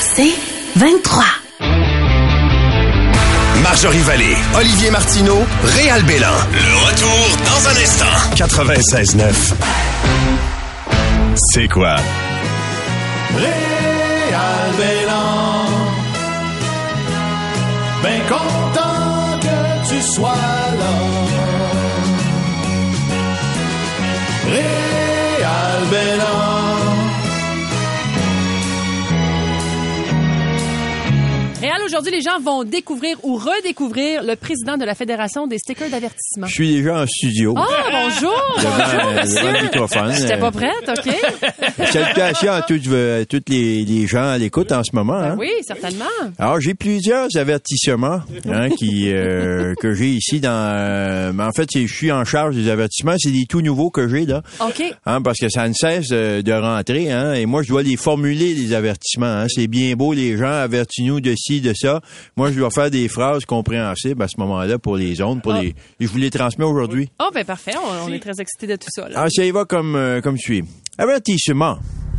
C'est 23. Marjorie Vallée, Olivier Martineau, Réal Bélan. Le retour dans un instant. 96.9. C'est quoi? Réal Bélan. Ben content que tu sois aujourd'hui, les gens vont découvrir ou redécouvrir le président de la Fédération des stickers d'avertissement. Je suis déjà en studio. Ah, bonjour! Devant, Bonjour, devant monsieur! le microphone. J'étais pas Euh, prête, OK? Salutations à tous, euh, tous les, les gens à l'écoute en ce moment. hein. Oui, certainement. Alors, j'ai plusieurs avertissements hein, qui euh, que j'ai ici dans... mais en fait, je suis en charge des avertissements. C'est des tout nouveaux que j'ai, là. OK. Hein, parce que ça ne cesse de, de rentrer, hein, et moi je dois les formuler les avertissements. Hein. C'est bien beau les gens, avertis-nous de ci, de ça. Moi je dois faire des phrases compréhensibles à ce moment-là pour les autres, pour Ah. les. Je vous les transmets aujourd'hui. Oh, ben parfait. On, on est très excités de tout ça. Là. Alors ça y va comme euh, comme suit. Avertissement.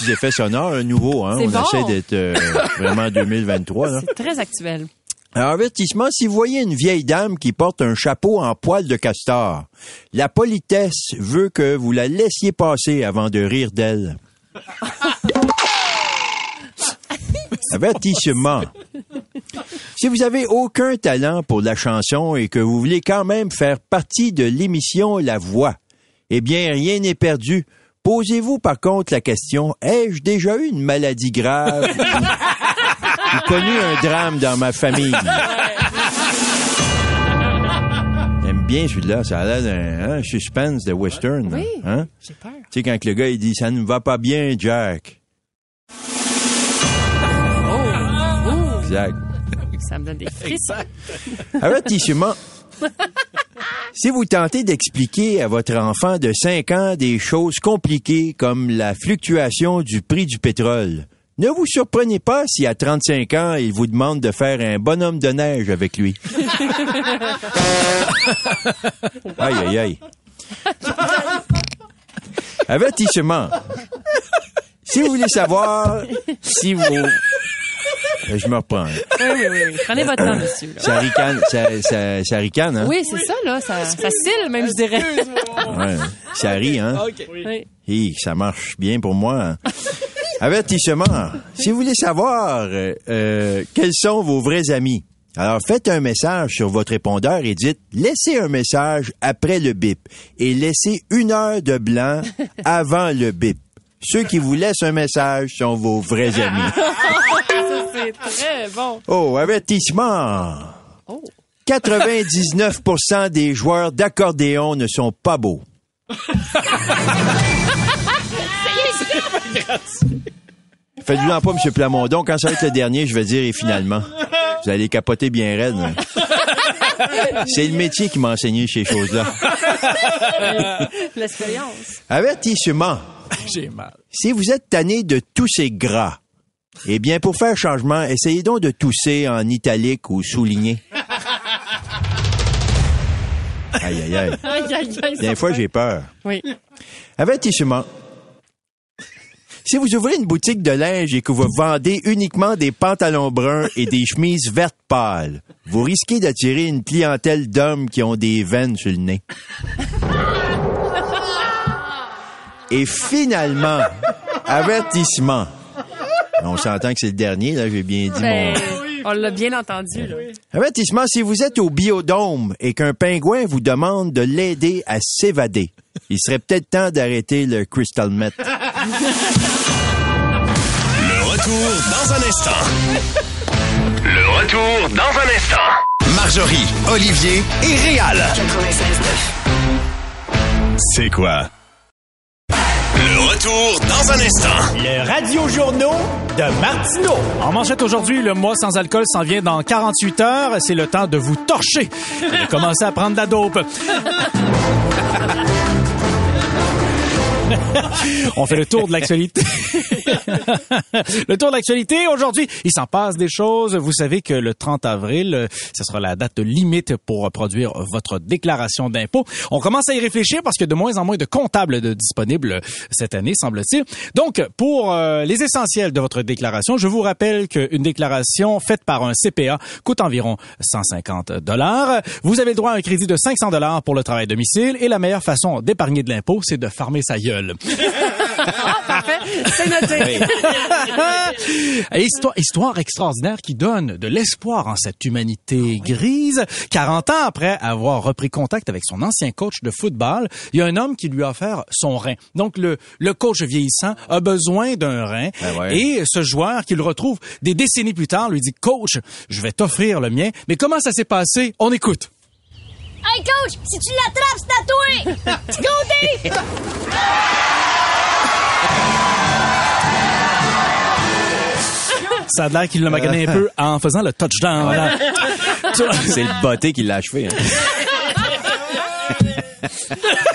Petits effets sonores, un nouveau, hein. On bon. essaie d'être euh, vraiment 2023. Là. C'est très actuel. Alors, avertissement, si vous voyez une vieille dame qui porte un chapeau en poil de castor, la politesse veut que vous la laissiez passer avant de rire d'elle. Avertissement. Si vous avez aucun talent pour la chanson et que vous voulez quand même faire partie de l'émission La Voix, eh bien, rien n'est perdu. Posez-vous par contre la question, ai-je déjà eu une maladie grave ou, connu un drame dans ma famille? J'aime bien celui-là, ça a l'air d'un hein, suspense de western. Oui. Hein? J'ai peur. Tu sais, quand le gars, il dit, ça ne va pas bien, Jack. Ça me donne des frissons. Avertissement. Si vous tentez d'expliquer à votre enfant de 5 ans des choses compliquées comme la fluctuation du prix du pétrole, ne vous surprenez pas si à 35 ans, il vous demande de faire un bonhomme de neige avec lui. aïe, aïe, aïe. Avertissement. Si vous voulez savoir si vous... Je me reprends. Oui, oui, oui, oui. Prenez votre temps, monsieur. là. Ça ricane, ça, ça, ça ricane, hein? Oui, c'est ça, là. Ça, ça cille, même, je dirais. Ouais, ça rit, hein? Oui. Hi, ça marche bien pour moi. Avertissement. Si vous voulez savoir euh, euh, quels sont vos vrais amis, alors faites un message sur votre répondeur et dites laissez un message après le bip et laissez une heure de blanc avant le bip. Ceux qui vous laissent un message sont vos vrais amis. Ça, c'est très bon. Oh, avertissement. Oh. 99% des joueurs d'accordéon ne sont pas beaux. Faites-vous-en pas, M. Plamondon. Quand ça va être le dernier, je vais dire et finalement. Vous allez capoter bien raide. hein. C'est le métier qui m'a enseigné ces choses-là. L'expérience. Avertissement. J'ai mal. Si vous êtes tanné de tousser gras, eh bien, pour faire changement, essayez donc de tousser en italique ou souligné. Aïe, aïe, aïe. Aïe, aïe, aïe. Des fois, j'ai peur. Oui. Avertissement. Si vous ouvrez une boutique de linge et que vous vendez uniquement des pantalons bruns et des chemises vertes pâles, vous risquez d'attirer une clientèle d'hommes qui ont des veines sur le nez. Et finalement, avertissement. On s'entend que c'est le dernier, là, j'ai bien dit Ben, mon... on l'a bien entendu, là. Avertissement, si vous êtes au biodôme et qu'un pingouin vous demande de l'aider à s'évader, il serait peut-être temps d'arrêter le crystal meth. Le retour dans un instant. Le retour dans un instant. Marjorie, Olivier et Réal. C'est quoi? Le retour dans un instant. Le radio-journaux de Martineau. En manchette aujourd'hui, le mois sans alcool s'en vient dans 48 heures. C'est le temps de vous torcher et de commencer à prendre de la dope. On fait le tour de l'actualité. le tour de l'actualité. Aujourd'hui, il s'en passe des choses. Vous savez que le 30 avril, ce sera la date limite pour produire votre déclaration d'impôt. On commence à y réfléchir parce que de moins en moins de comptables de disponibles cette année, semble-t-il. Donc, pour euh, les essentiels de votre déclaration, je vous rappelle qu'une déclaration faite par un CPA coûte environ 150 dollars. Vous avez le droit à un crédit de 500 dollars pour le travail à domicile et la meilleure façon d'épargner de l'impôt, c'est de farmer sa gueule. Ah, parfait. C'est noté. histoire, histoire extraordinaire qui donne de l'espoir en cette humanité grise. 40 ans après avoir repris contact avec son ancien coach de football, il y a un homme qui lui a offert son rein. Donc le, le coach vieillissant a besoin d'un rein Ben ouais. et ce joueur qui le retrouve des décennies plus tard lui dit coach, je vais t'offrir le mien. Mais comment ça s'est passé? On écoute. Hey coach, si tu l'attrapes, c'est à toi! Petit côté! Ça a l'air qu'il l'a magané un peu en faisant le touchdown. C'est le botté qui l'a achevé. hein.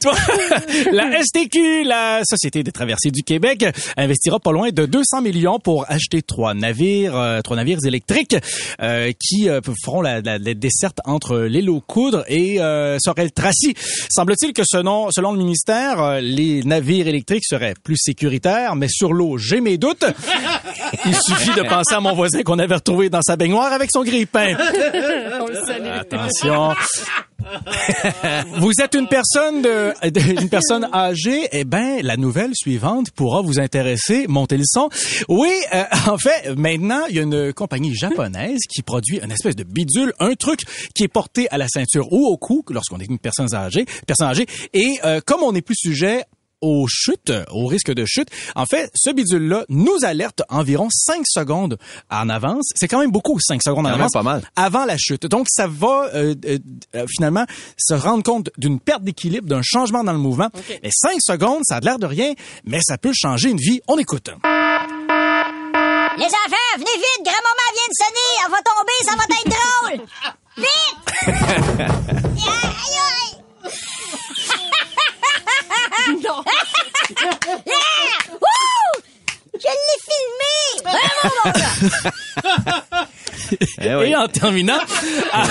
Toi, la STQ, la Société des traversiers du Québec, investira pas loin de 200 millions pour acheter trois navires, euh, trois navires électriques euh, qui euh, feront la, la- la desserte entre l'île aux Coudres et euh, Sorel-Tracy. Semble-t-il que selon, selon le ministère, euh, les navires électriques seraient plus sécuritaires, mais sur l'eau, j'ai mes doutes. Il suffit de penser à mon voisin qu'on avait retrouvé dans sa baignoire avec son grille-pain. On le salue. Attention. vous êtes une personne de, une personne âgée, eh ben la nouvelle suivante pourra vous intéresser. Montez le son. Oui, euh, en fait, maintenant il y a une compagnie japonaise qui produit une espèce de bidule, un truc qui est porté à la ceinture ou au cou lorsqu'on est une personne âgée, personne âgée. Et euh, comme on est plus sujet aux chutes, au risque de chute. En fait, ce bidule-là nous alerte environ 5 secondes en avance. C'est quand même beaucoup, 5 secondes en Quand même avance. pas mal. Avant la chute. Donc, ça va euh, euh, euh, finalement se rendre compte d'une perte d'équilibre, d'un changement dans le mouvement. Et 5 secondes, ça a l'air de rien, mais ça peut changer une vie. On écoute. Les enfants, venez vite, grand-maman vient de sonner, elle va tomber, ça va être drôle! Vite aïe, Non. Wouh! Je l'ai filmé! Bravo, mon gars! Eh oui. Et en terminant, ah,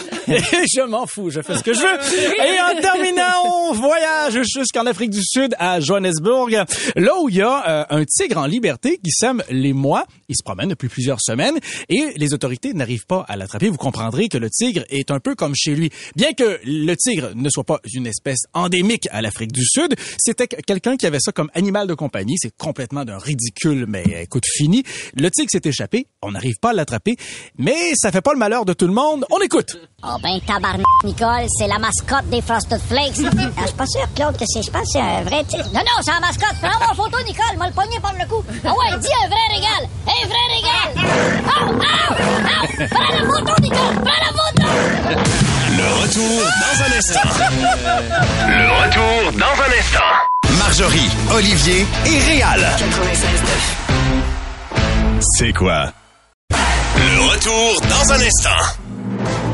je m'en fous, je fais ce que je veux. Et en terminant, on voyage jusqu'en Afrique du Sud, à Johannesburg, là où il y a euh, un tigre en liberté qui sème les mois. Il se promène depuis plusieurs semaines et les autorités n'arrivent pas à l'attraper. Vous comprendrez que le tigre est un peu comme chez lui. Bien que le tigre ne soit pas une espèce endémique à l'Afrique du Sud, c'était quelqu'un qui avait ça comme animal de compagnie. C'est complètement d'un ridicule, mais écoute, fini. Le tigre s'est échappé. On n'arrive pas à l'attraper. Mais ça fait pas le malheur de tout le monde. On écoute. Oh ben tabarnak, Nicole, c'est la mascotte des Frosted Flakes. Ah, je suis pas sûr, Claude, que c'est, je pense que c'est un vrai tigre. Non, non, c'est un mascotte. Prends mon photo, Nicole, m'a le poignet par le cou. Ah ouais, dis un vrai régal. Oh, oh, oh. Prends la prends la. Le retour dans un instant. Le retour dans un instant. Marjorie, Olivier et Réal. C'est quoi? Le retour dans un instant.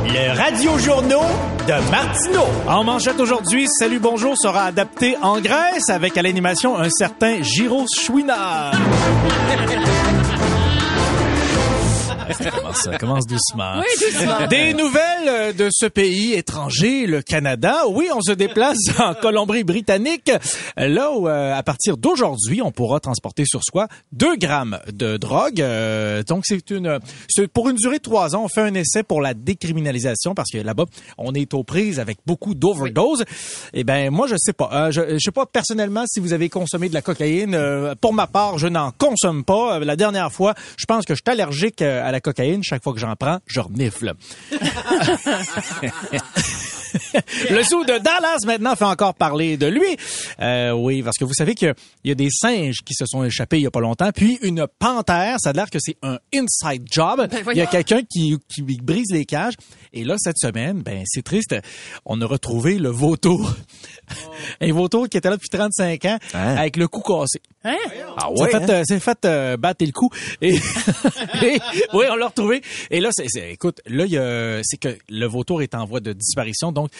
Le radio journaux de Martineau. En manchette aujourd'hui, Salut Bonjour sera adapté en Grèce avec à l'animation un certain Giro Chouinard. Ça commence, ça commence doucement. Oui, doucement. Des nouvelles euh, de ce pays étranger, le Canada. Oui, on se déplace en Colombie-Britannique, là où, euh, à partir d'aujourd'hui, on pourra transporter sur soi 2 grammes de drogue. Euh, donc, c'est une, pour une durée de trois ans. On fait un essai pour la décriminalisation parce que là-bas, on est aux prises avec beaucoup d'overdoses. Eh ben, moi, je sais pas. Euh, je, je sais pas personnellement si vous avez consommé de la cocaïne. Euh, pour ma part, je n'en consomme pas. La dernière fois, je pense que je suis allergique à la cocaïne. Chaque fois que j'en prends, je renifle. Le zoo de Dallas maintenant fait encore parler de lui. Euh, oui, parce que vous savez qu'il y a des singes qui se sont échappés il y a pas longtemps, puis une panthère. Ça a l'air que c'est un inside job. Ben, il y a quelqu'un qui, qui brise les cages. Et là, cette semaine, ben c'est triste, on a retrouvé le vautour. un vautour qui était là depuis 35 ans, Hein? avec le cou cassé. Hein? Ah Ça ouais, fait, hein? euh, c'est fait euh, battre le coup. Et, et- oui, on l'a retrouvé. Et là, c'est, c'est- écoute, là, il y a, c'est que le vautour est en voie de disparition. Donc, Donc,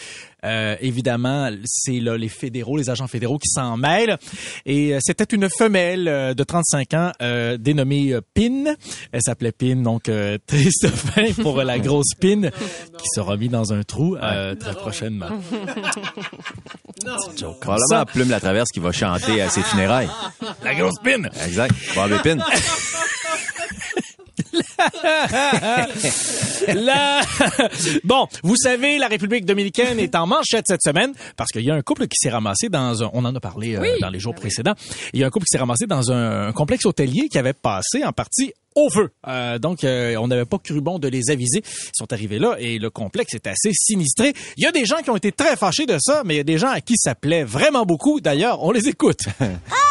euh, évidemment, c'est là les fédéraux, les agents fédéraux qui s'en mêlent. Et euh, c'était une femelle euh, de 35 ans euh, dénommée euh, Pin. Elle s'appelait Pin, donc euh, triste fin pour la grosse Pin qui sera mis dans un trou euh, très prochainement. Joke comme Probablement ça. Plume la Traverse qui va chanter à ses funérailles. La grosse Pin! Exact. Bob Épine. La- Bon, vous savez, la République dominicaine est en manchette cette semaine parce qu'il y a un couple qui s'est ramassé dans un... On en a parlé euh, dans les jours précédents. Il y a un couple qui s'est ramassé dans un, un complexe hôtelier qui avait passé en partie au feu. Euh, donc, euh, on n'avait pas cru bon de les aviser. Ils sont arrivés là et le complexe est assez sinistré. Il y a des gens qui ont été très fâchés de ça, mais il y a des gens à qui ça plaît vraiment beaucoup. D'ailleurs, on les écoute.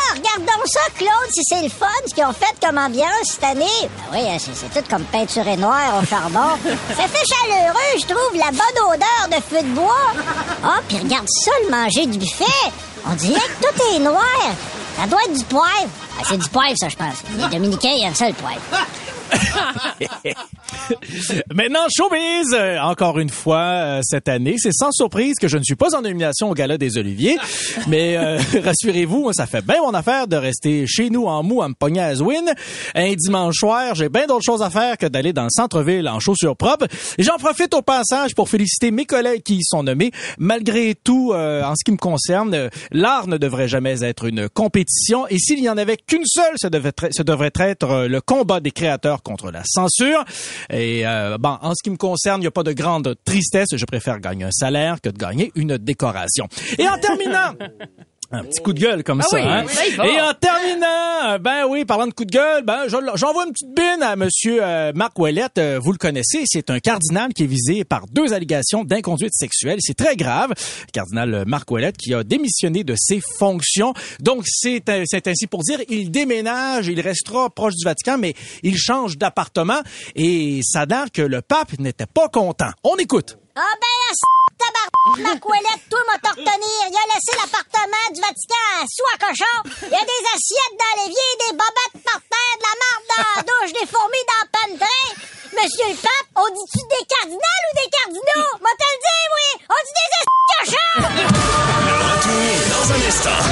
Ah, regardons ça, Claude, si c'est le fun, ce qu'ils ont fait comme ambiance cette année. Ben oui, hein, c'est, c'est tout comme peinturé noir au charbon. ça fait chaleureux, je trouve, la bonne odeur de feu de bois. Ah, puis regarde ça, le manger du buffet. On dirait que tout est noir. Ça doit être du poivre. Ah, c'est du poivre, ça, je pense. Les Dominicains, ils aiment ça, le poivre. Maintenant, showbiz! Euh, encore une fois, euh, cette année, c'est sans surprise que je ne suis pas en nomination au Gala des Oliviers. Mais euh, rassurez-vous, ça fait bien mon affaire de rester chez nous en mou à me pogner à Zwin. Un dimanche soir, j'ai bien d'autres choses à faire que d'aller dans le centre-ville en chaussures propres. Et j'en profite au passage pour féliciter mes collègues qui y sont nommés. Malgré tout, euh, en ce qui me concerne, l'art ne devrait jamais être une compétition. Et s'il y en avait qu'une seule, ce devrait, être- ce devrait être le combat des créateurs contre la censure. Et euh, bon, en ce qui me concerne, il n'y a pas de grande tristesse. Je préfère gagner un salaire que de gagner une décoration. Et en terminant... Un petit coup de gueule comme Ah ça. oui, hein? Et en terminant, ben oui, parlant de coup de gueule, ben je- j'envoie une petite bine à Monsieur euh, Marc Ouellette. Euh, vous le connaissez, c'est un cardinal qui est visé par deux allégations d'inconduite sexuelle. C'est très grave. Le cardinal euh, Marc Ouellette qui a démissionné de ses fonctions. Donc c'est euh, c'est ainsi pour dire, il déménage, il restera proche du Vatican, mais il change d'appartement. Et ça a l'air que le pape n'était pas content. On écoute. Ah ben, la s- tabar... ma couellette, toi, m'a t'en retenir. Il a laissé l'appartement du Vatican à sous à cochon. Il y a des assiettes dans l'évier, des bobettes par terre, de la marde dans la douche, des fourmis dans le pan de drain. Monsieur le pape, on dit-tu des cardinals ou des cardinaux? M'a te le dit, oui! On dit des cochons! Retour dans un instant.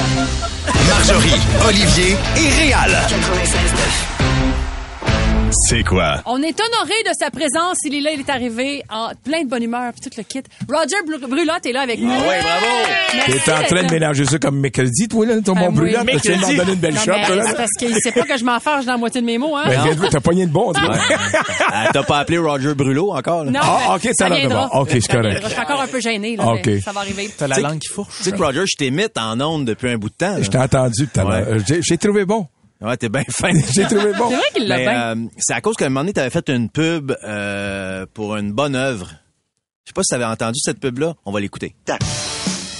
Marjorie, Olivier et Réal. C'est quoi? On est honoré de sa présence. Il est là, il est arrivé en plein de bonne humeur, puis tout le kit. Roger Bru- Brulotte est là avec nous. Ah ouais, bravo. Merci T'es en train de mélanger ça comme mercredi, toi, là, ton bon oui. brûlant. Tu viens de m'en donner une belle Non, shot, mais toi, là. c'est parce qu'il sait pas que je m'en fâche dans la moitié de mes mots, hein? Ben, t'as pogné de bon, tout cas. Ah, T'as pas appelé Roger Brulot encore? là? Non, Ah, mais ok, ça ça a l'air de viendra. bon. Ok, c'est Ça correct. viendra. Je suis encore un peu gêné, là, Ok. ça va arriver. T'as la Tu langue qui fourche. Tu sais que Roger, je t'imite en ondes depuis un bout de temps. là. Je t'ai entendu tout à l'heure. Ouais. Euh, J'ai j'ai trouvé bon. Ouais, t'es bien fin. J'ai trouvé bon. C'est vrai qu'il l'a bien. euh, c'est à cause qu'à un moment donné, t'avais fait une pub euh, pour une bonne œuvre. Je sais pas si t'avais entendu cette pub-là. On va l'écouter.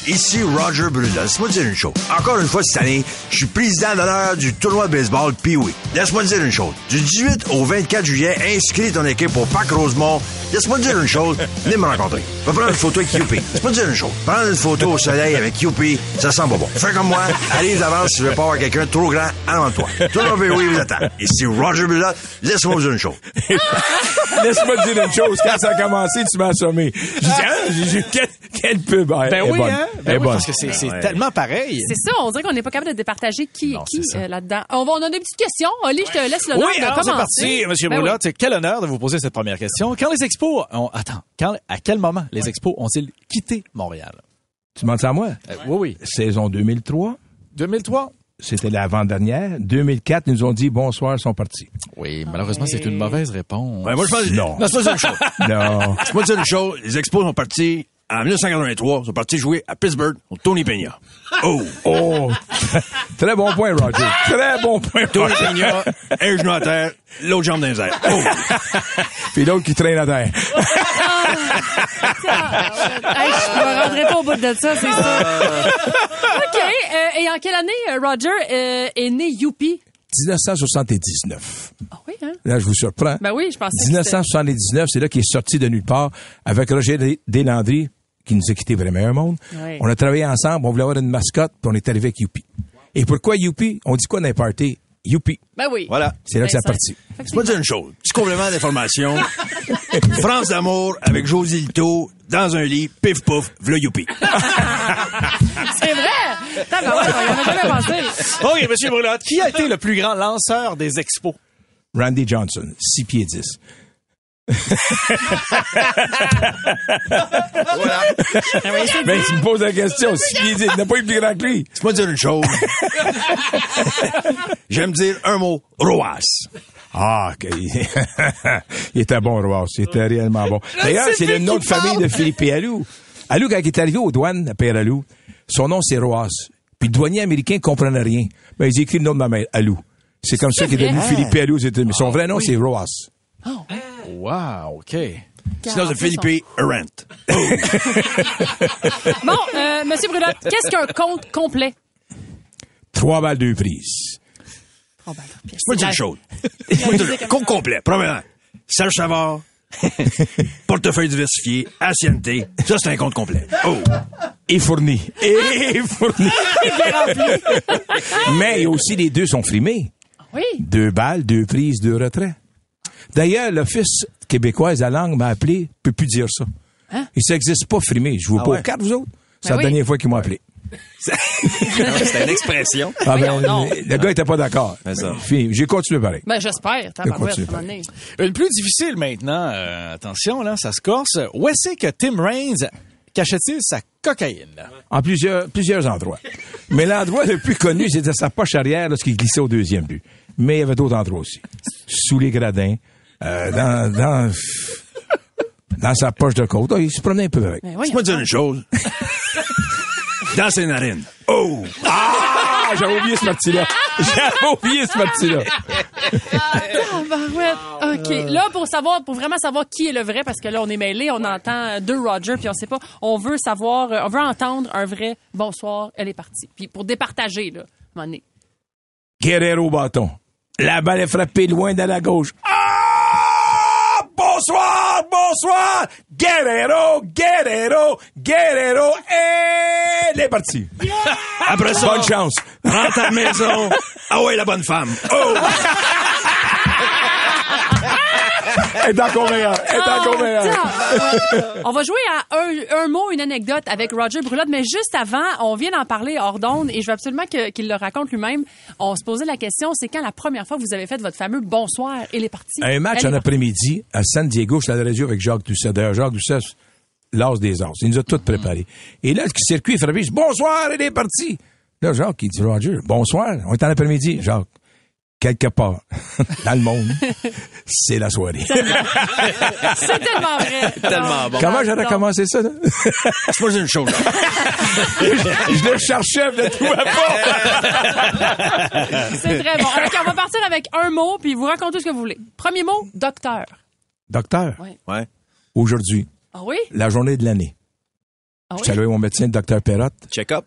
Ici Roger Bruno. Laisse-moi dire une chose. Encore une fois cette année, je suis président d'honneur du tournoi de baseball Pee-Wee. Laisse-moi dire une chose. Du 18 au 24 juillet, inscris ton équipe au Parc Rosemont. Laisse-moi dire une chose. Venez me rencontrer. Va prendre une photo avec Youpi. Laisse-moi dire une chose. Prendre une photo au soleil avec Youpi, ça sent pas bon. Fais comme moi. Allez d'avance si tu veux pas avoir quelqu'un trop grand avant toi. Tournoi Pee-Wee vous attend. Ici Roger Bruno. Laisse-moi dire une chose. Laisse-moi dire une chose. Quand ça a commencé, tu m'as assommé. J'ai dit, hein? J'ai quelle, pub? Ah, Ben elle est oui, bonne. hein? Elle Ben est oui, bonne. parce que c'est c'est Ouais. tellement pareil. C'est ça, on dirait qu'on n'est pas capable de départager qui Non, est qui c'est ça. euh, là-dedans. On, va, on a des petites questions. Oli, je te laisse l'honneur Oui, de alors c'est commencer. parti, Monsieur Ben. Quel honneur de vous poser cette première question. Quand les expos ont... Attends, quand, à quel moment les expos ont-ils quitté Montréal? Tu demandes ça à moi? Euh, oui, oui. Saison 2003. 2003? C'était l'avant-dernière. 2004, ils nous ont dit bonsoir, ils sont partis. Oui, malheureusement, c'est une mauvaise réponse. Ouais, moi, je pense... Non. Non, c'est pas une chose. Non. Te dire une chose. Les Expos sont partis en 1983. Ils sont partis jouer à Pittsburgh au Tony Peña. Oh! Oh! Très bon point, Roger. Très bon point, Tony. Peña, un genou à terre, l'autre jambe dans les airs. Oh! Puis l'autre qui traîne à terre. Hey, je me rendrai pas au bout de ça, c'est ça. OK. euh, et en quelle année, euh, Roger, euh, est né Youpi? 1979. Ah oui, hein? Là, je vous surprends. Ben oui, je pensais que c'était- 1979, c'est là qu'il est sorti de nulle part avec Roger Des- Deslandry, qui nous a quitté vraiment un monde. Oui. On a travaillé ensemble, on voulait avoir une mascotte, puis on est arrivé avec Youpi. Et pourquoi Youpi? On dit quoi dans les parties? Youpi. Ben oui. Voilà. C'est là que ça partit. C'est pas dire une chose. Petit complément d'information. France d'amour avec Josie Lito dans un lit, pif pouf, v'là youpi. C'est vrai! Avait jamais pensé. OK, Monsieur Brulotte, qui a été le plus grand lanceur des expos? Randy Johnson, 6 pieds 10. Ben, tu me poses la question, 6 pieds 10, il n'a pas eu plus grand que lui. Pas dire une chose. J'aime dire un mot, Roas. Ah, OK. il était bon, Ross. Il était réellement bon. D'ailleurs, c'est le nom de famille de Philippe Alou. Alou, quand il est arrivé aux douanes, à Père Alou, son nom, c'est Roas. Puis le douanier américain comprenait rien. Ben, il a écrit le nom de ma mère, Alou. C'est comme ça qu'il est devenu? Philippe Alou. aux États-Unis. Son vrai nom, c'est Roas. Wow, OK. Sinon, c'est Philippe Arendt. Bon, euh, Monsieur Brulotte, qu'est-ce qu'un compte complet? Trois balles, deux prises. C'est pas dire une chose. C'est pas dire une- Compte complet. Premièrement, Serge Savard, portefeuille diversifié, ancienneté. Ça, c'est un compte complet. Oh! Et fourni. Et fourni. Mais aussi les deux sont frimés. Oui. Deux balles, deux prises, deux retraits. D'ailleurs, l'Office québécois de la langue m'a appelé, peut plus dire ça. Hein? Il s'existe pas frimé. Je vous pas ouais? aux cartes, vous autres? C'est Ben la oui. dernière fois qu'ils m'ont appelé. C'était une expression. Ah ben, le gars était pas d'accord. C'est. J'ai continué pareil. Ben, j'espère. Une plus difficile maintenant. euh, attention, là, ça se corse. Où est-ce que Tim Raines cachait-il sa cocaïne? En plusieurs, plusieurs endroits. Mais l'endroit le plus connu, c'était sa poche arrière lorsqu'il glissait au deuxième but. Mais il y avait d'autres endroits aussi. Sous les gradins, euh, dans, dans, dans sa poche de côte. Ah, il se promenait un peu avec. C'est voyons. pas dire une chose. Dans ses narines. Oh! Ah, j'avais oublié ce parti-là. J'avais oublié ce parti-là. Tabarouette. OK. Là, pour savoir, pour vraiment savoir qui est le vrai, parce que là, on est mêlés, on entend euh, deux Roger, puis on sait pas. On veut savoir, euh, on veut entendre un vrai bonsoir, elle est partie. Puis pour départager, là, à un moment donné. Guerrero au bâton. La balle est frappée loin de la gauche. Ah! Bonsoir, bonsoir! Guerrero, Guerrero, Guerrero, et elle est partie. Après ça, Bonne chance. rentre à la maison. Ah ouais, la bonne femme. Oh! Elle est encore meilleure. Elle est encore meilleure. Tabarouette. on va jouer à un, un mot, une anecdote avec Roger Brulotte, mais juste avant, on vient d'en parler hors d'onde et je veux absolument que- qu'il le raconte lui-même. On se posait la question, c'est quand la première fois que vous avez fait votre fameux bonsoir et les parties? Un match en après-midi à San Diego, je suis à la radio avec Jacques Doucet. D'ailleurs, Jacques Doucet, l'as des as. Il nous a tout préparé. Et là, le circuit est frappé. Je dis, bonsoir, elle est partie. Là, Jacques, il dit, Roger, bonsoir. On est en après-midi. Jacques, quelque part dans le monde, c'est la soirée. C'est tellement vrai. Tellement bon. Comment j'aurais commencé ça? là? C'est pas une chose. je le cherchais, je le trouvais pas. C'est très bon. On va partir avec un mot, puis vous racontez ce que vous voulez. Premier mot, docteur. Docteur, Ouais. Ouais. aujourd'hui, Ah oui? la journée de l'année. Ah Je oui? salue mon médecin, le docteur Perrotte. Check-up.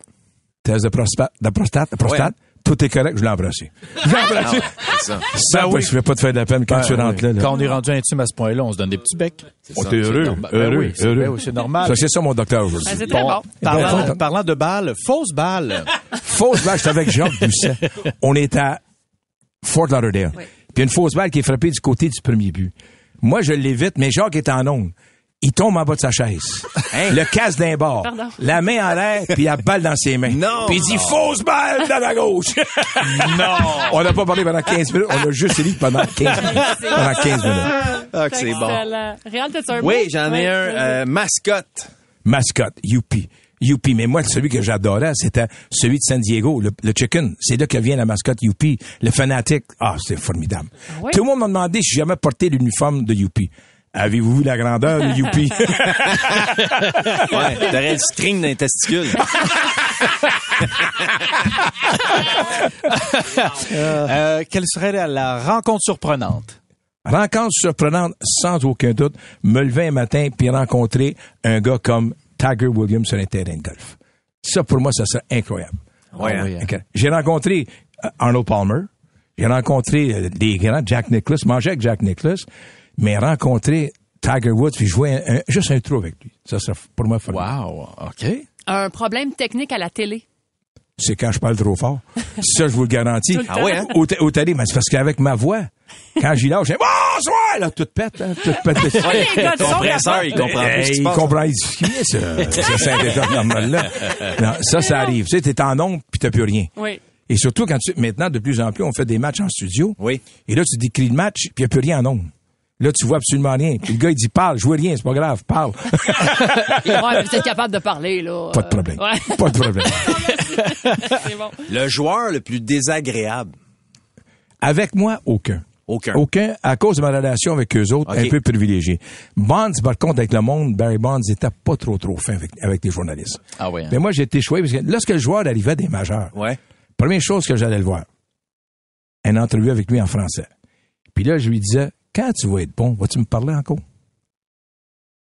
Thèse de prostate, de prostate, de prostate. Tout est correct, je l'ai embrassé. Je l'ai embrassé. C'est ça. Ça, Ben oui. je vais pas te faire de la peine quand tu rentres là. là. Quand on est rendu intime à ce point-là, on se donne des petits becs. On est heureux, normal. Ben heureux, oui, c'est- heureux. ben oui, c'est normal. Ça, c'est ça mon docteur aujourd'hui. Ben, c'est bon. Parlant, Bon. parlant de balles, fausse balle. Fausse balle, j'étais avec Jacques Doucet. On est à Fort Lauderdale. Oui. Puis une fausse balle qui est frappée du côté du premier but. Moi, je l'évite, mais Jacques est en onde. Il tombe en bas de sa chaise. Le casse d'un bord. Pardon. La main en l'air, puis la balle dans ses mains. Non. Puis il dit fausse balle dans la gauche. non. On n'a pas parlé pendant 15 minutes. On a juste lu pendant 15 minutes. Pendant 15 minutes. Ah, que c'est bon. Réal, t'as-tu un? Oui, j'en ai Oui, un. euh, mascotte. mascotte, Youpi. Youpi. Mais moi, celui que j'adorais, c'était celui de San Diego, le, le chicken. C'est là que vient la mascotte Youpi. Le fanatique. Ah, c'est formidable. oui? Tout le monde m'a demandé si j'ai jamais porté l'uniforme de Youpi. Avez-vous vu la grandeur de Youpi? Ouais, t'aurais le string d'un testicule. Euh, quelle serait la, rencontre surprenante? Rencontre surprenante, sans aucun doute, me lever un matin puis rencontrer un gars comme Tiger Williams sur un terrain de golf. Ça, pour moi, ça serait incroyable. Ouais, hein. oui, hein. Ok. J'ai rencontré euh, Arnold Palmer. J'ai rencontré euh, des grands, Jack Nicklaus, mangé avec Jack Nicklaus, mais rencontré Tiger Woods puis jouer un- un- juste un trou avec lui. Ça serait pour moi formidable. Wow, OK. Un problème technique à la télé. c'est quand je parle trop fort. Ça, je vous le garantis. Tout le Ah ouais, hein? Au, télé, mais c'est parce qu'avec ma voix, quand j'y lâche, j'ai bonsoir, là, toute pète, hein, toute pète. Le compresseur, il comprend plus ce qui se il comprend, il dit, qui est ce, ce synthétiseur normal-là? Non, ça, ça arrive. Tu sais, t'es en ombre, puis t'as plus rien. Oui. Et surtout, quand tu, maintenant, de plus en plus, on fait des matchs en studio. Oui. Et là, tu décris le match, puis il n'y a plus rien en ombre. Là, tu vois absolument rien. Puis le gars, il dit, parle, jouez rien, c'est pas grave, parle. Ouais, vous êtes capable de parler, là. Pas de problème. Ouais. Pas de problème. C'est bon. Le joueur le plus désagréable. Avec moi, aucun. Aucun. Aucun, à cause de ma relation avec eux autres, un peu privilégiée. Bonds, par contre, avec le monde, Barry Bonds était pas trop, trop fin avec, avec les journalistes. Ah oui. hein. Mais moi, j'ai été choisi parce que lorsque le joueur arrivait des majeurs, Ouais. première chose que j'allais le voir, une entrevue avec lui en français. Puis là, je lui disais, quand tu vas être bon, vas-tu me parler encore?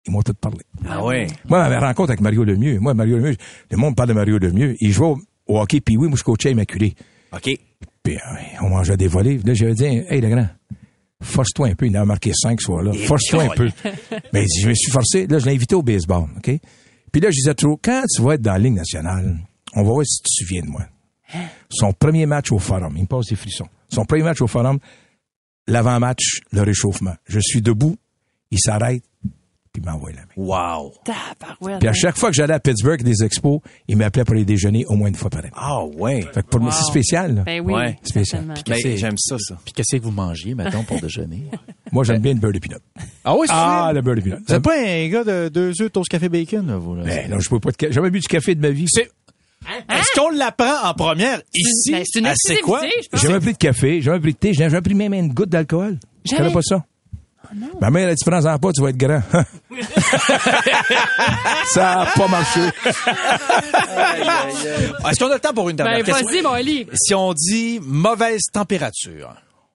Ils m'ont tout parlé. Ah ouais? Moi, ma rencontre avec Mario Lemieux, moi, Mario Lemieux, le monde parle de Mario Lemieux. Il jouait au, au hockey, puis oui, moi, je coachais Immaculé. OK. Puis euh, on mangeait des volets. Là, j'avais dit, hey, le grand, force-toi un peu. Il en a marqué cinq ce soir-là. Force-toi un peu. Mais je me suis forcé. Là, je l'ai invité au baseball, OK? Puis là, je disais trop, quand tu vas être dans la Ligue nationale, on va voir si tu te souviens de moi. Son premier match au Forum, il me passe des frissons. Son premier match au Forum, l'avant-match, le réchauffement. Je suis debout, il s'arrête, puis il m'envoie la main. Wow. Puis à chaque fois que j'allais à Pittsburgh, des expos, il m'appelait pour les déjeuner au moins une fois par année. Ah ouais. Fait que pour moi, c'est spécial, là. Ben oui. Ouais. Spécial. Ben, j'aime ça, ça. Puis qu'est-ce que vous mangez, mettons, pour déjeuner? Moi, j'aime bien le beurre de pinot. Ah oui, c'est Ah, le beurre de pinot. Vous êtes pas un gars de deux œufs, toast café bacon, là, vous, là? Ben, non, je peux pas de jamais bu du café de ma vie. C'est- Est-ce qu'on l'apprend en première ici? Ben, c'est une à C'est quoi? J'ai jamais pris de café, j'ai jamais pris de thé, j'ai jamais pris même une goutte d'alcool. Je connais pas ça? Ma mère a dit, prends-en pas, tu vas être grand. ça a pas marché. Est-ce qu'on a le temps pour une dernière Ben, question? vas-y, mon Ali. Si on dit mauvaise température,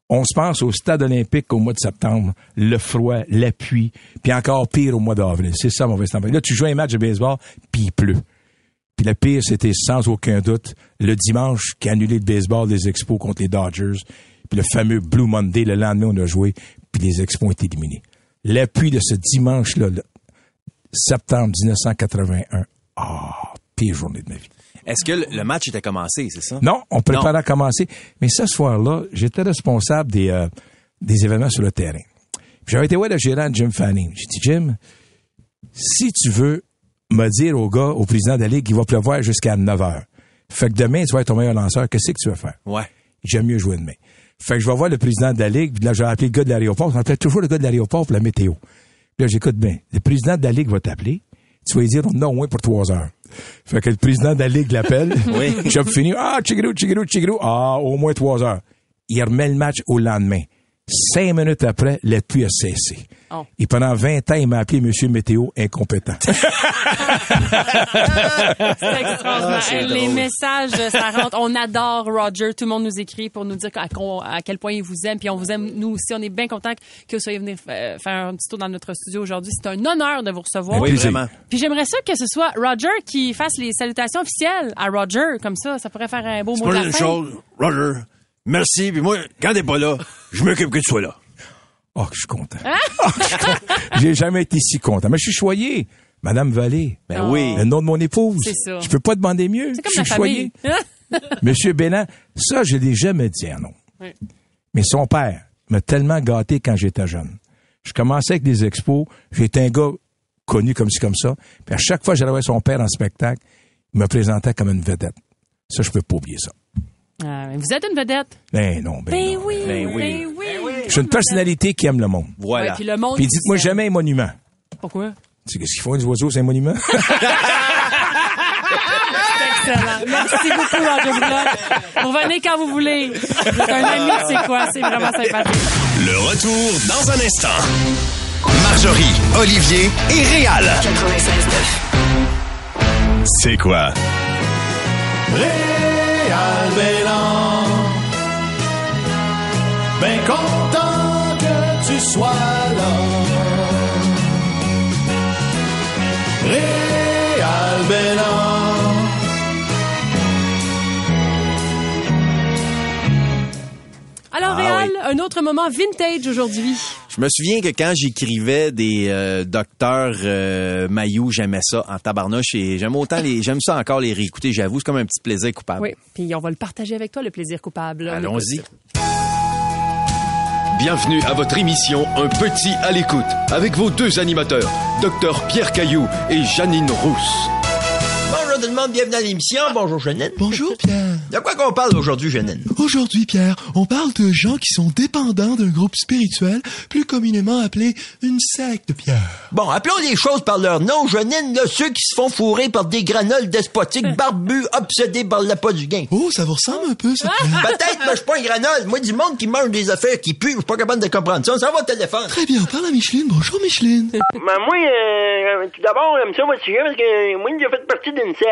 On se pense au stade olympique au mois de septembre, le froid, la pluie, puis encore pire au mois d'avril. C'est ça, mauvaise température. Là, tu joues un match de baseball, puis il pleut. Puis le pire, c'était sans aucun doute le dimanche qui a annulé le baseball des Expos contre les Dodgers. Puis le fameux Blue Monday, le lendemain, on a joué, puis les Expos ont été éliminés. La pluie de ce dimanche-là, septembre 1981, ah, pire journée de ma vie. Est-ce que le, match était commencé, c'est ça? Non, on préparait Non. à commencer. Mais ce soir-là, j'étais responsable des, euh, des événements sur le terrain. J'avais été voir le gérant Jim Fanning. J'ai dit, Jim, si tu veux me dire au gars, au président de la Ligue, qu'il va pleuvoir jusqu'à 9 heures. Fait que demain, tu vas être ton meilleur lanceur. Qu'est-ce que tu vas faire? Ouais. J'aime mieux jouer demain. Fait que je vais voir le président de la Ligue, puis là, j'ai appelé le gars de l'aéroport. On appelle toujours le gars de l'aéroport pour la météo. Puis là, j'écoute bien. Le président de la Ligue va t'appeler. Tu vas lui dire, on en a au moins pour trois heures. Fait que le président de la Ligue l'appelle. Oui. J'ai fini. Ah, Chigirou, Chigirou, Chigirou. Ah, au moins trois heures. Il remet le match au lendemain. Cinq minutes après, la pluie a cessé. Oh. Et pendant 20 ans, il m'a appelé Monsieur Météo incompétent. C'est extraordinaire. c'est Hey, les messages, ça rentre. On adore Roger. Tout le monde nous écrit pour nous dire à, quel point il vous aime. Puis on vous aime, nous aussi. On est bien contents que vous soyez venus euh, faire un petit tour dans notre studio aujourd'hui. C'est un honneur de vous recevoir. Oui, vraiment. Puis j'aimerais ça que ce soit Roger qui fasse les salutations officielles à Roger. Comme ça, ça pourrait faire un beau mot de la une fin. chose, Roger, merci, puis moi, quand t'es pas là, je m'occupe que tu sois là. Oh, que je suis content. Oh, que je suis content. J'ai jamais été si content. Mais je suis choyé. Madame Vallée. Ben oui. Le nom de mon épouse. C'est ça. Je peux pas demander mieux. C'est comme je suis choyé. Monsieur Bénin, ça, je l'ai jamais dit un nom. Oui. Mais son père m'a tellement gâté quand j'étais jeune. Je commençais avec des expos. J'étais un gars connu comme ci, comme ça. Puis à chaque fois que j'allais voir son père en spectacle, il me présentait comme une vedette. Ça, je peux pas oublier ça. Ah, mais vous êtes une vedette. Ben non, ben, Ben non. oui, Ben oui. ben oui. Je suis une personnalité qui aime le monde. Voilà. Ouais, puis le monde. Puis dites-moi jamais un monument. Pourquoi? Tu sais, qu'est-ce qu'ils font, les oiseaux, c'est un monument? Excellent. Merci beaucoup, Roger Brulotte. Vous revenez quand vous voulez. Vous êtes un ami, c'est quoi? C'est vraiment sympathique. Le retour dans un instant. Marjorie, Olivier et Réal. C'est quoi? Ben content que tu sois là. Réal. Alors, Ah Réal, un autre moment vintage aujourd'hui. Je me souviens que quand j'écrivais des euh, docteurs euh, Mayou, j'aimais ça en tabarnouche et j'aime autant les, j'aime ça encore les réécouter. J'avoue, c'est comme un petit plaisir coupable. Oui, puis on va le partager avec toi, le plaisir coupable. Allons-y. Bienvenue à votre émission Un petit à l'écoute avec vos deux animateurs, Dr Pierre Caillou et Janine Rousse. Bonjour tout le monde, bienvenue à l'émission. Bonjour Jeannette. Bonjour Pierre. De quoi qu'on parle aujourd'hui, Jeannette? Aujourd'hui, Pierre, on parle de gens qui sont dépendants d'un groupe spirituel, plus communément appelé une secte, Pierre. Bon, appelons les choses par leur nom, Jeannette, là, ceux qui se font fourrer par des granoles despotiques barbus obsédés par l'appât du gain. Oh, ça vous ressemble un peu, ça, Pierre. Peut-être, mais je suis pas un granole. Moi, du monde qui mange des affaires qui puent, je suis pas capable de comprendre ça. On s'en va au téléphone. Très bien, on parle à Micheline. Bonjour, Micheline. Ben, moi, euh, tout d'abord, j'aime ça votre sujet parce que moi, j'ai fait partie d'une secte.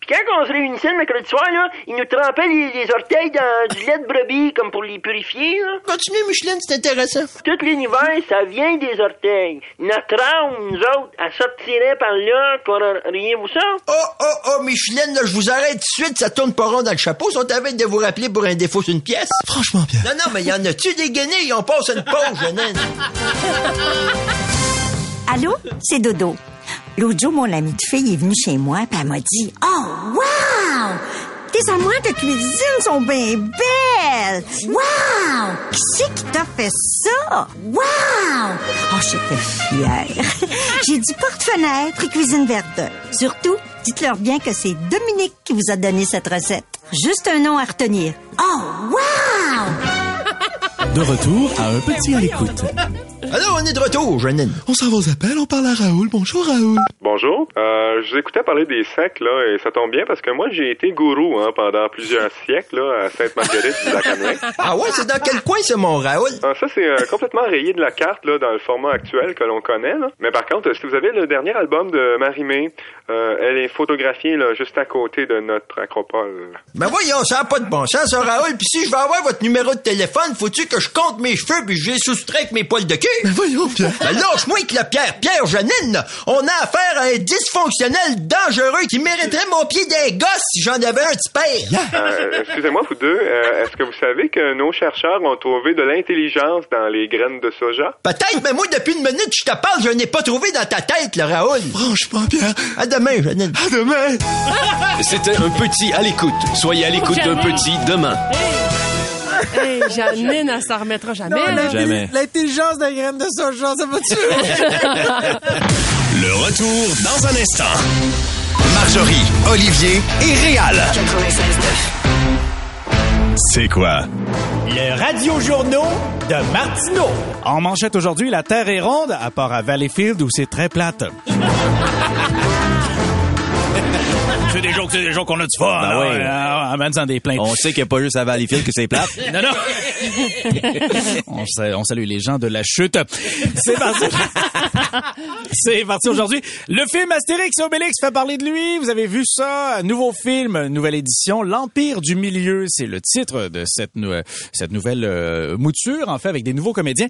Puis quand on se réunissait le mercredi soir, là, ils nous trempaient les, les orteils dans du lait de brebis comme pour les purifier. Là. Continuez, Micheline, c'est intéressant. Tout l'univers, ça vient des orteils. Notre âme, nous autres, elle sortirait par là, croiriez-vous ça? Oh, oh, oh, Micheline, là, je vous arrête tout de suite, ça tourne pas rond dans le chapeau. Ils sont à de vous rappeler pour un défaut sur une pièce. Franchement, Pierre. Non, non, mais y en a-tu des guenilles? On passe une pause, Jeannette. Allô? C'est Dodo. L'autre jour, mon ami de fille est venu chez moi et elle m'a dit Oh, wow! Tes armoires de cuisine sont bien belles! Wow! Qui c'est qui t'a fait ça? Wow! Oh, j'étais fière. J'ai dit porte-fenêtre et cuisine verdeur. Surtout, dites-leur bien que c'est Dominique qui vous a donné cette recette. Juste un nom à retenir. Oh, wow! De retour à un petit à l'écoute. Alors, on est de retour, Jeannine. On s'en va aux appels, on parle à Raoul. Bonjour, Raoul. Bonjour. Euh, je vous écoutais parler des sectes, là, et ça tombe bien parce que moi, j'ai été gourou hein, pendant plusieurs siècles là, à Sainte-Marguerite du Lac-Amelin. Ah ouais, c'est dans quel coin, c'est mon Raoul? Ah, ça, c'est euh, complètement rayé de la carte là, dans le format actuel que l'on connaît. Là. Mais par contre, si vous avez le dernier album de Marie-Mé, euh, elle est photographiée là, juste à côté de notre acropole. Ben voyons, ça n'a pas de bon sens, ça, Raoul. Puis si je veux avoir votre numéro de téléphone, faut-tu que je compte mes cheveux puis je les soustrais avec mes poils de cul? Ben voyons, Pierre. Ben lâche-moi avec la pierre. Pierre, Jeannine, on a affaire à un dysfonctionnel dangereux qui mériterait mon pied d'un gosse si j'en avais un petit père. Euh, Excusez-moi, vous deux, euh, est-ce que vous savez que nos chercheurs ont trouvé de l'intelligence dans les graines de soja? Peut-être, mais moi, depuis une minute, je te parle, je n'ai pas trouvé dans ta tête, le Raoul. Franchement, Pierre. À demain, Jeannine. À demain. C'était un petit à l'écoute. Soyez à l'écoute d'un petit demain. Hey, Janine, elle s'en remettra jamais. là. Jamais. L'intelligence des graines de soja, ça va tuer. Le retour dans un instant. Marjorie, Olivier et Réal. C'est quoi? Le radio journaux de Martineau. En manchette aujourd'hui, la Terre est ronde, à part à Valleyfield où c'est très plate. c'est des jours, c'est des jours qu'on a du fun. Ben hein, oui. hein, en faisant des plaintes. On sait qu'il n'y a pas juste à Valleyfield que c'est plate. Non, non. on, salue, on salue les gens de la chute. C'est parti. C'est parti aujourd'hui. Le film Astérix et Obélix fait parler de lui. Vous avez vu ça? Nouveau film, nouvelle édition. L'Empire du Milieu, c'est le titre de cette, nou- cette nouvelle euh, mouture, en fait, avec des nouveaux comédiens.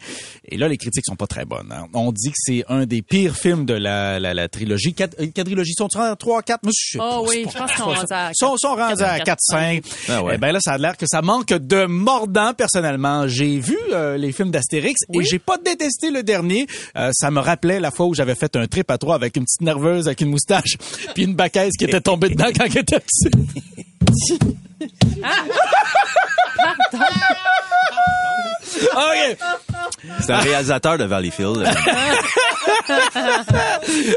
Et là, les critiques sont pas très bonnes. hein. On dit que c'est un des pires films de la, la, la trilogie. Quatre, quadrilogie, sont 3, 4? Moi, je sais Oh pas, oui, je pense qu'ils sont rendus à sont, sont rendus à 4, 5. Ah ouais. Eh ben là, ça a l'air que ça manque de mordant, personnellement. J'ai vu euh, les films d'Astérix et j'ai pas détesté le dernier. Euh, ça me rappelait la fois où j'avais fait un trip à trois avec une petite nerveuse avec une moustache puis une baquette qui était tombée dedans quand elle était petite. OK. C'est un réalisateur de Valleyfield.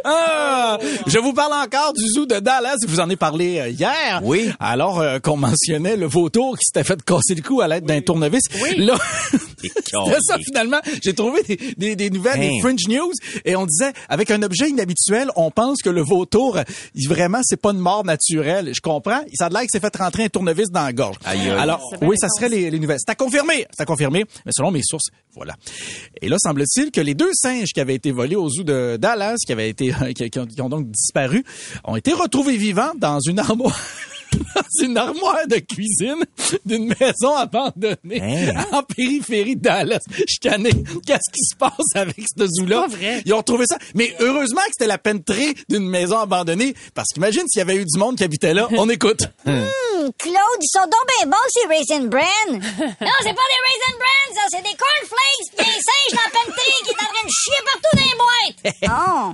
Ah, je vous parle encore du zoo de Dallas. Je vous en ai parlé euh, hier. Oui. Alors euh, qu'on mentionnait le vautour qui s'était fait casser le cou à l'aide d'un tournevis. Là, c'est ça finalement. J'ai trouvé des, des, des nouvelles, des Hein. fringe news, et on disait avec un objet inhabituel, on pense que le vautour, il- vraiment, c'est pas une mort naturelle. Je comprends. Ça a l'air qu'il s'est fait rentrer un tournevis dans la gorge. Aïe, aïe. Alors, oui, ça serait les, les nouvelles. C'est à confirmer. C'est à confirmer. Mais selon mes sources, voilà. Et là, semble-t-il que les deux singes qui avaient été volés au zoo de Dallas, qui avaient été, qui, ont donc disparu, ont été retrouvés vivants dans une armoire. dans une armoire de cuisine d'une maison abandonnée Hein? en périphérie de Dallas. Je tanné. Qu'est-ce qui se passe avec ce zoo-là? C'est pas vrai. Ils ont trouvé ça. Mais heureusement que c'était la pentrée d'une maison abandonnée. Parce qu'imagine s'il y avait eu du monde qui habitait là. On écoute. Hum, Claude, ils sont donc bien bons, ces Raisin Bran. non, c'est pas des Raisin Bran, ça, c'est des cornflakes pis des singes dans la penterie qui est en train de chier partout dans les boîtes. Oh.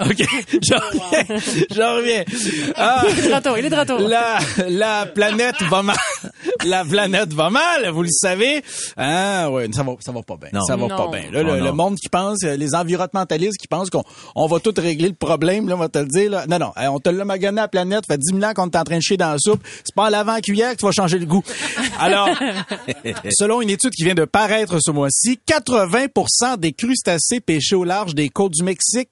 OK. J'en reviens. J'en reviens. Ah, Il est de retour, il est de retour. La, la planète va mal. La planète va mal, vous le savez. Ah, ouais, ça va, ça va pas bien. Non. Ça va Non. pas bien. Là, le, Oh, le monde qui pense, euh, les environnementalistes qui pensent qu'on on va tout régler le problème, là, on va te le dire, là. Non, non. euh, On te l'a magané la planète, fait 10 000 ans qu'on est en train de chier dans la soupe. C'est pas en lavant la cuillère que tu vas changer le goût. Alors, selon une étude qui vient de paraître ce mois-ci, 80% des crustacés pêchés au large des côtes du Mexique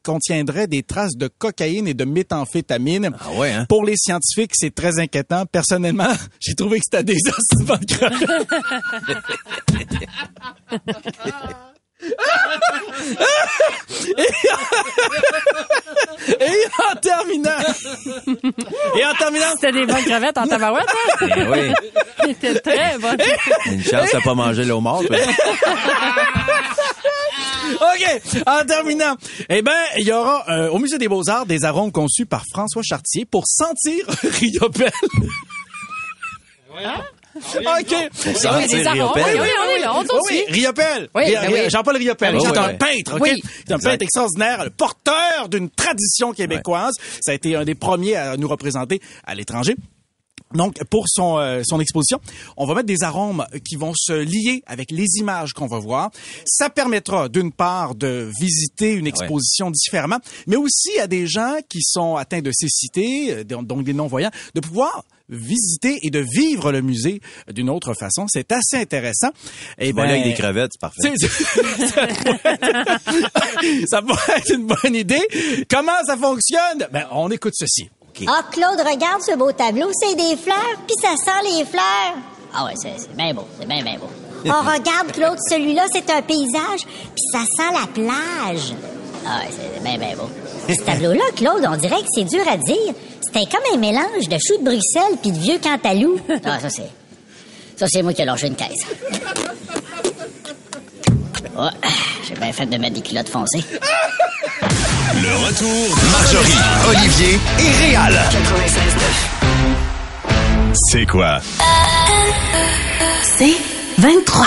des traces de cocaïne et de méthamphétamine. Ah ouais, hein? Pour les scientifiques, c'est très inquiétant. Personnellement, j'ai trouvé que c'était des os. Et en terminant, et en terminant, C'était des bonnes crevettes en tabarouette, hein? Eh oui. C'était très bon. Une chance de pas manger l'eau morte. mais- OK. En terminant, eh ben, il y aura euh, au Musée des Beaux-Arts des arômes conçus par François Chartier pour sentir Riopelle. OK. Des arômes. Oui, oui, on est là, on Oui, t'en oui, suit. Riopelle. Oui, Ri- ben Ri- oui. Jean-Paul Riopelle. C'est un peintre, OK? C'est un peintre extraordinaire, le porteur d'une tradition québécoise. Ça a été un des premiers à nous représenter à l'étranger. Donc, pour son, euh, son exposition, on va mettre des arômes qui vont se lier avec les images qu'on va voir. Ça permettra, d'une part, de visiter une exposition différemment, mais aussi à des gens qui sont atteints de cécité, euh, donc des non-voyants, de pouvoir visiter et de vivre le musée d'une autre façon. C'est assez intéressant. Et Tu vas là avec des crevettes, c'est parfait. c'est- ça, pourrait être, ça pourrait être une bonne idée. Comment ça fonctionne? Ben, on écoute ceci. Ah, Claude, regarde ce beau tableau, c'est des fleurs, puis ça sent les fleurs. Ah ouais, c'est bien beau, c'est bien, bien beau. Oh, regarde, Claude, celui-là, c'est un paysage, puis ça sent la plage. Ah ouais, c'est bien, bien beau. Ce tableau-là, Claude, on dirait que c'est dur à dire. C'était comme un mélange de choux de Bruxelles puis de vieux cantalou. Ah, ça, c'est... Ça, c'est moi qui ai lâché une caisse. Oh, j'ai bien fait de mettre des culottes foncées. Le retour Marjorie, Olivier et Réal. C'est quoi? C'est 23.